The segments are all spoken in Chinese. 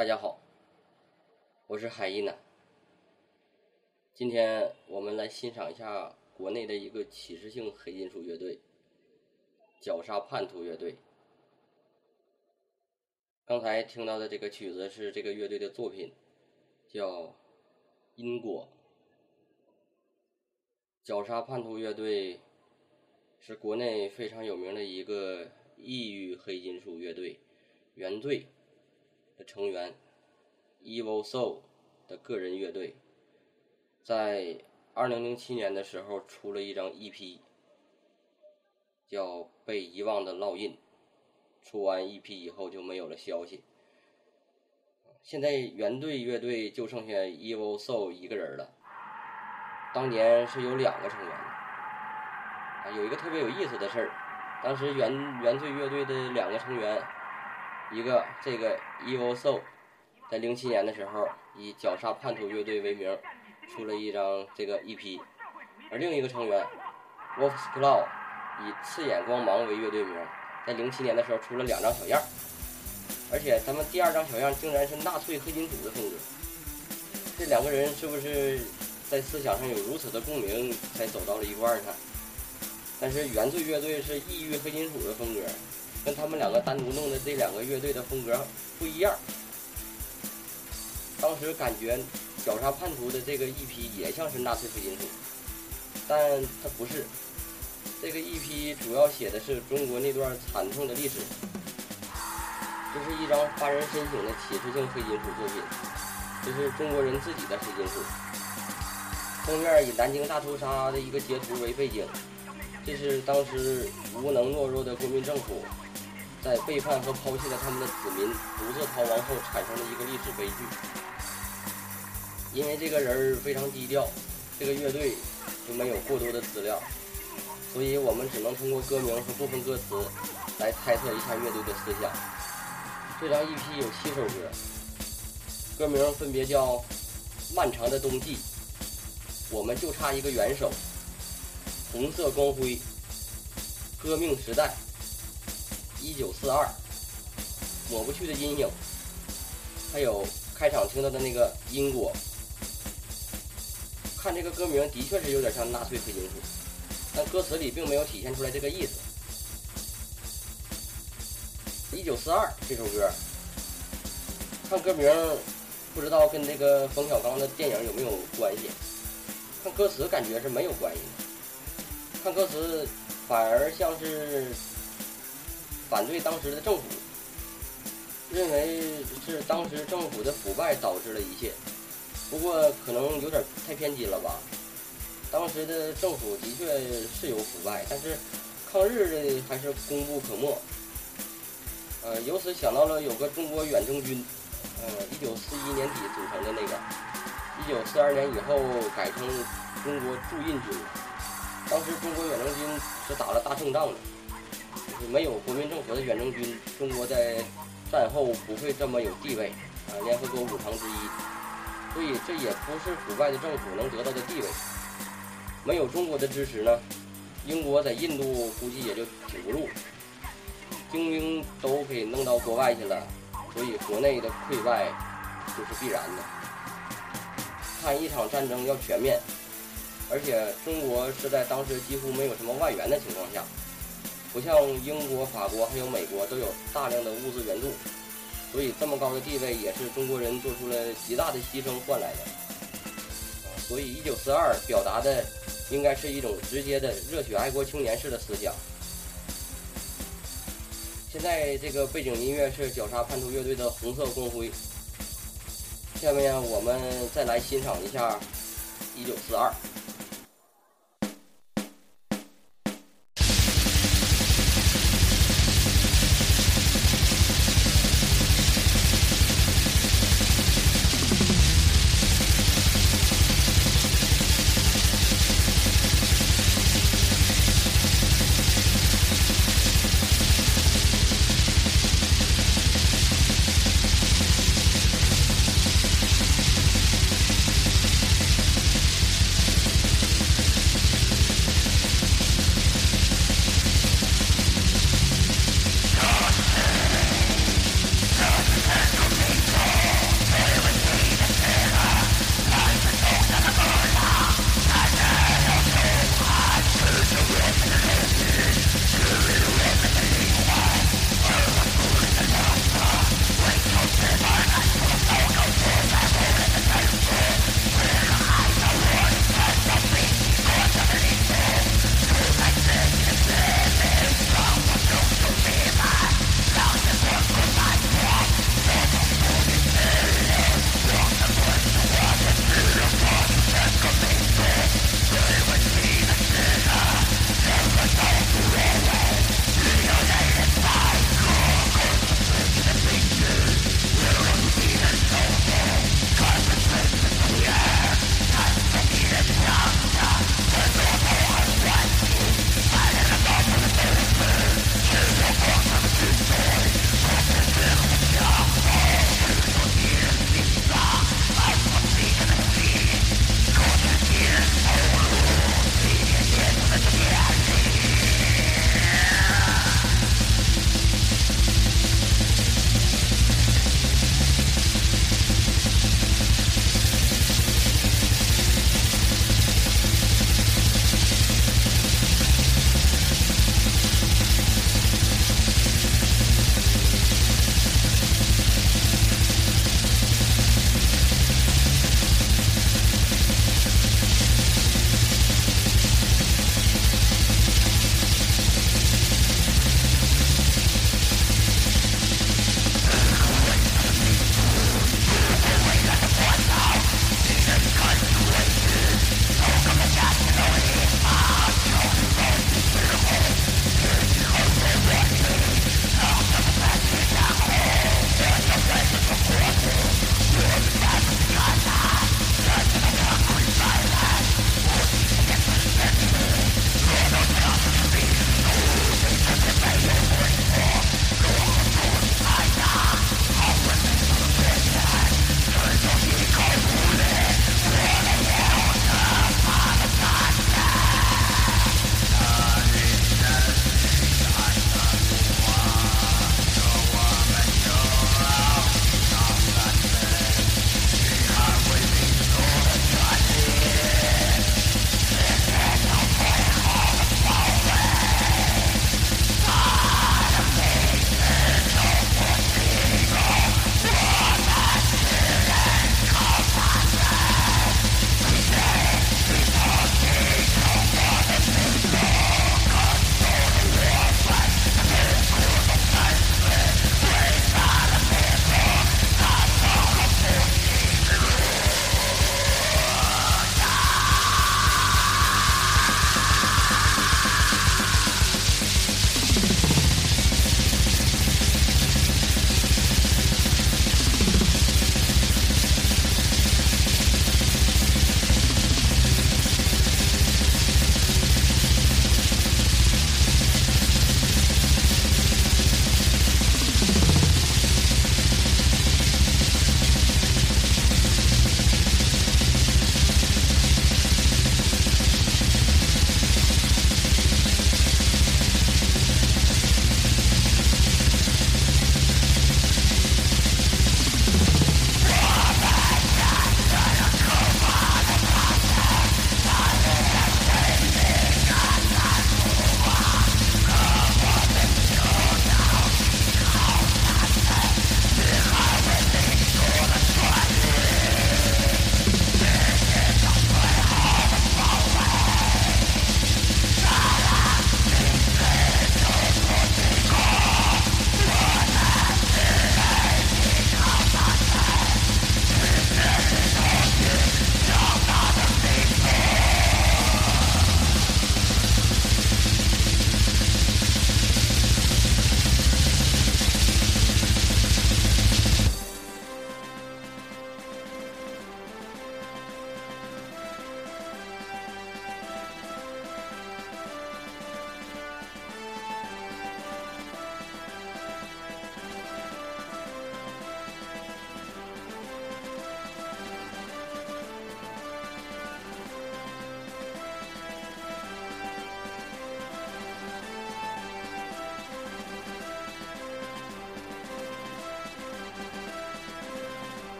大家好，我是海一呢。今天我们来欣赏一下国内的一个启示性黑金属乐队——绞杀叛徒乐队。刚才听到的这个曲子是这个乐队的作品，叫《因果》。绞杀叛徒乐队是国内非常有名的一个异域黑金属乐队，原罪的成员 Evil Soul 的个人乐队。在二零零七年的时候，出了一张 EP，叫《被遗忘的烙印》。出完 EP 以后就没有了消息。现在原队乐队就剩下 Evil Soul 一个人了。当年是有两个成员啊，有一个特别有意思的事儿。当时原原队乐队的两个成员，一个这个 Evil Soul，在零七年的时候以绞杀叛徒乐队为名。出了一张这个 EP，而另一个成员 Wolf's Claw 以刺眼光芒为乐队名，在零七年的时候出了两张小样，而且他们第二张小样竟然是纳粹黑金属的风格。这两个人是不是在思想上有如此的共鸣，才走到了一块儿呢？但是原罪乐队是异域黑金属的风格，跟他们两个单独弄的这两个乐队的风格不一样。当时感觉。绞杀叛徒的这个 EP 也像是纳粹黑金属，但它不是。这个 EP 主要写的是中国那段惨痛的历史。这是一张发人深省的启示性黑金属作品，这是中国人自己的黑金属。封面以南京大屠杀的一个截图为背景，这是当时无能懦弱的国民政府在背叛和抛弃了他们的子民，独自逃亡后产生的一个历史悲剧。因为这个人非常低调，这个乐队就没有过多的资料，所以我们只能通过歌名和部分歌词来猜测一下乐队的思想。这张 EP 有七首歌，歌名分别叫《漫长的冬季》，我们就差一个元首，红色光辉，革命时代，一九四二，抹不去的阴影，还有开场听到的那个因果。看这个歌名，的确是有点像纳粹黑金属，但歌词里并没有体现出来这个意思。一九四二这首歌，看歌名不知道跟这个冯小刚的电影有没有关系？看歌词感觉是没有关系的，看歌词反而像是反对当时的政府，认为是当时政府的腐败导致了一切。不过可能有点太偏激了吧？当时的政府的确是有腐败，但是抗日的还是功不可没。呃，由此想到了有个中国远征军，呃，一九四一年底组成的那个，一九四二年以后改成中国驻印军。当时中国远征军是打了大胜仗的，没有国民政府的远征军，中国在战后不会这么有地位啊，联合国五常之一。所以这也不是腐败的政府能得到的地位。没有中国的支持呢，英国在印度估计也就挺不住，精英都给弄到国外去了，所以国内的溃败就是必然的。看一场战争要全面，而且中国是在当时几乎没有什么外援的情况下，不像英国、法国还有美国都有大量的物资援助。所以这么高的地位也是中国人做出了极大的牺牲换来的，所以一九四二表达的应该是一种直接的热血爱国青年式的思想。现在这个背景音乐是绞杀叛徒乐队的《红色光辉》，下面我们再来欣赏一下一九四二。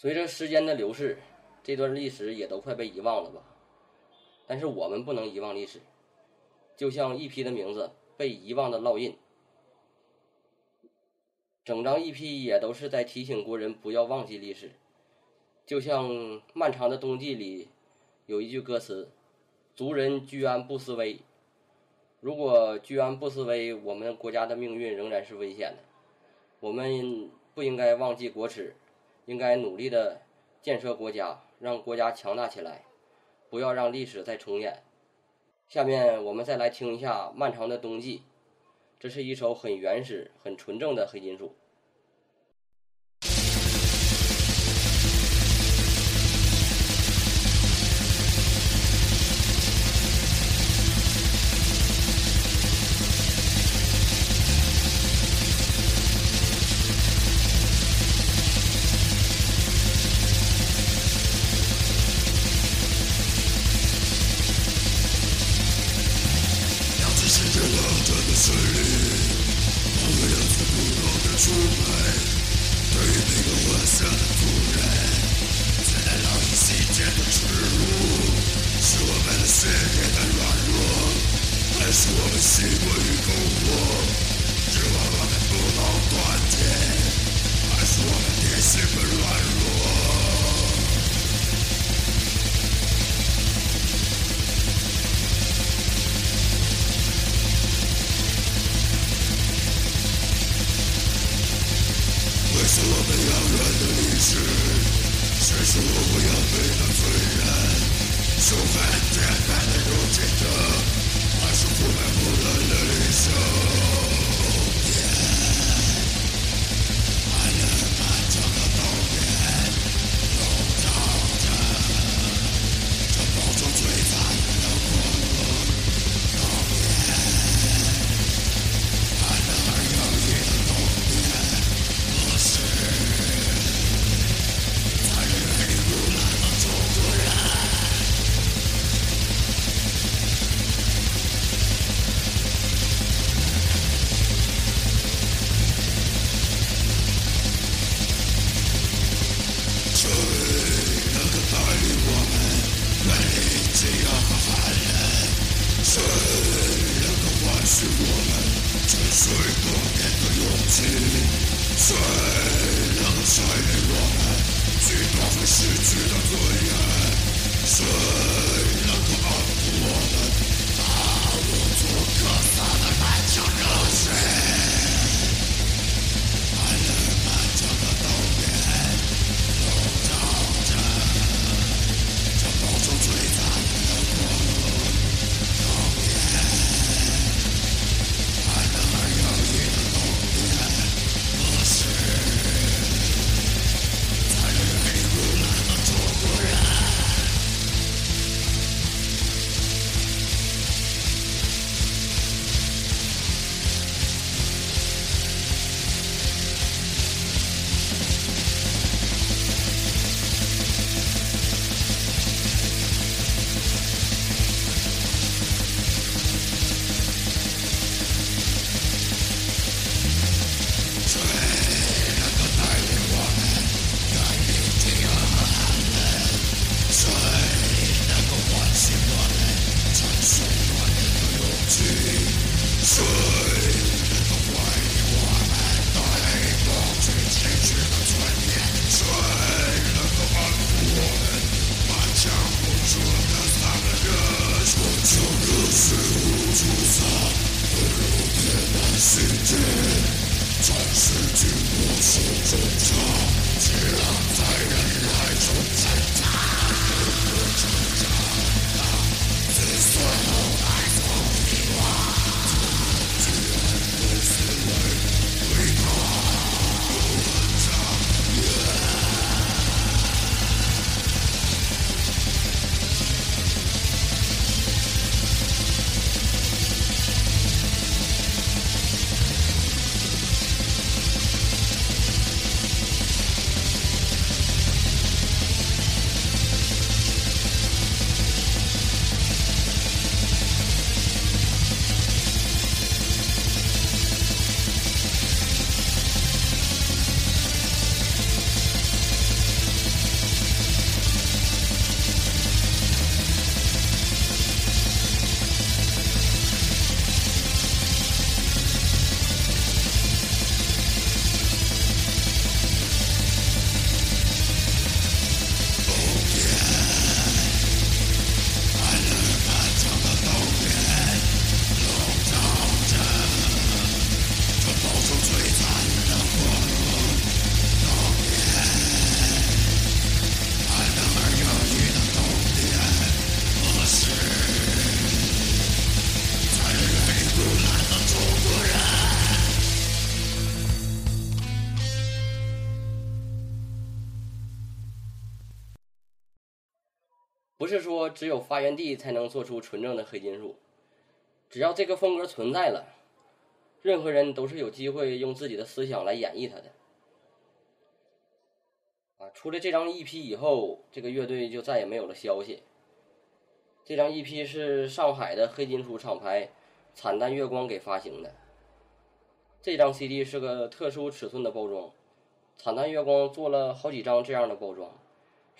随着时间的流逝，这段历史也都快被遗忘了吧？但是我们不能遗忘历史，就像一批的名字被遗忘的烙印，整张一批也都是在提醒国人不要忘记历史。就像《漫长的冬季》里有一句歌词：“族人居安不思危。”如果居安不思危，我们国家的命运仍然是危险的。我们不应该忘记国耻，应该努力的建设国家，让国家强大起来，不要让历史再重演。下面我们再来听一下《漫长的冬季》，这是一首很原始、很纯正的黑金属。世界冷战的势力，他们两次不断的出卖，对于那个混色的妇人，才能让子心间的耻辱，是我们的血液的软弱，还是我们心惯于苟活，指望我们不能团结，还是我们内心的软弱？是，谁说我不要被他罪人？谁能唤醒我们沉睡多年的勇气？谁能带领我们去磨灭逝去的尊严？谁？Shoot! 只有发源地才能做出纯正的黑金属，只要这个风格存在了，任何人都是有机会用自己的思想来演绎它的。啊，出了这张 EP 以后，这个乐队就再也没有了消息。这张 EP 是上海的黑金属厂牌惨淡月光给发行的。这张 CD 是个特殊尺寸的包装，惨淡月光做了好几张这样的包装，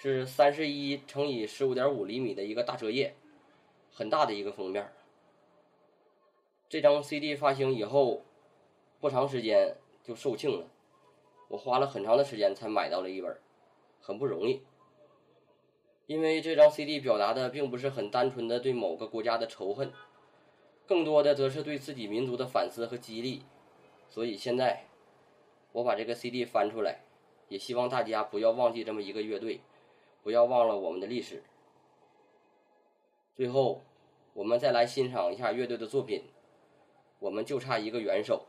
是三十一乘以十五点五厘米的一个大折页，很大的一个封面。这张 CD 发行以后，不长时间就售罄了，我花了很长的时间才买到了一本，很不容易。因为这张 CD 表达的并不是很单纯的对某个国家的仇恨，更多的则是对自己民族的反思和激励。所以现在，我把这个 CD 翻出来，也希望大家不要忘记这么一个乐队，不要忘了我们的历史。最后，我们再来欣赏一下乐队的作品，我们就差一个元首。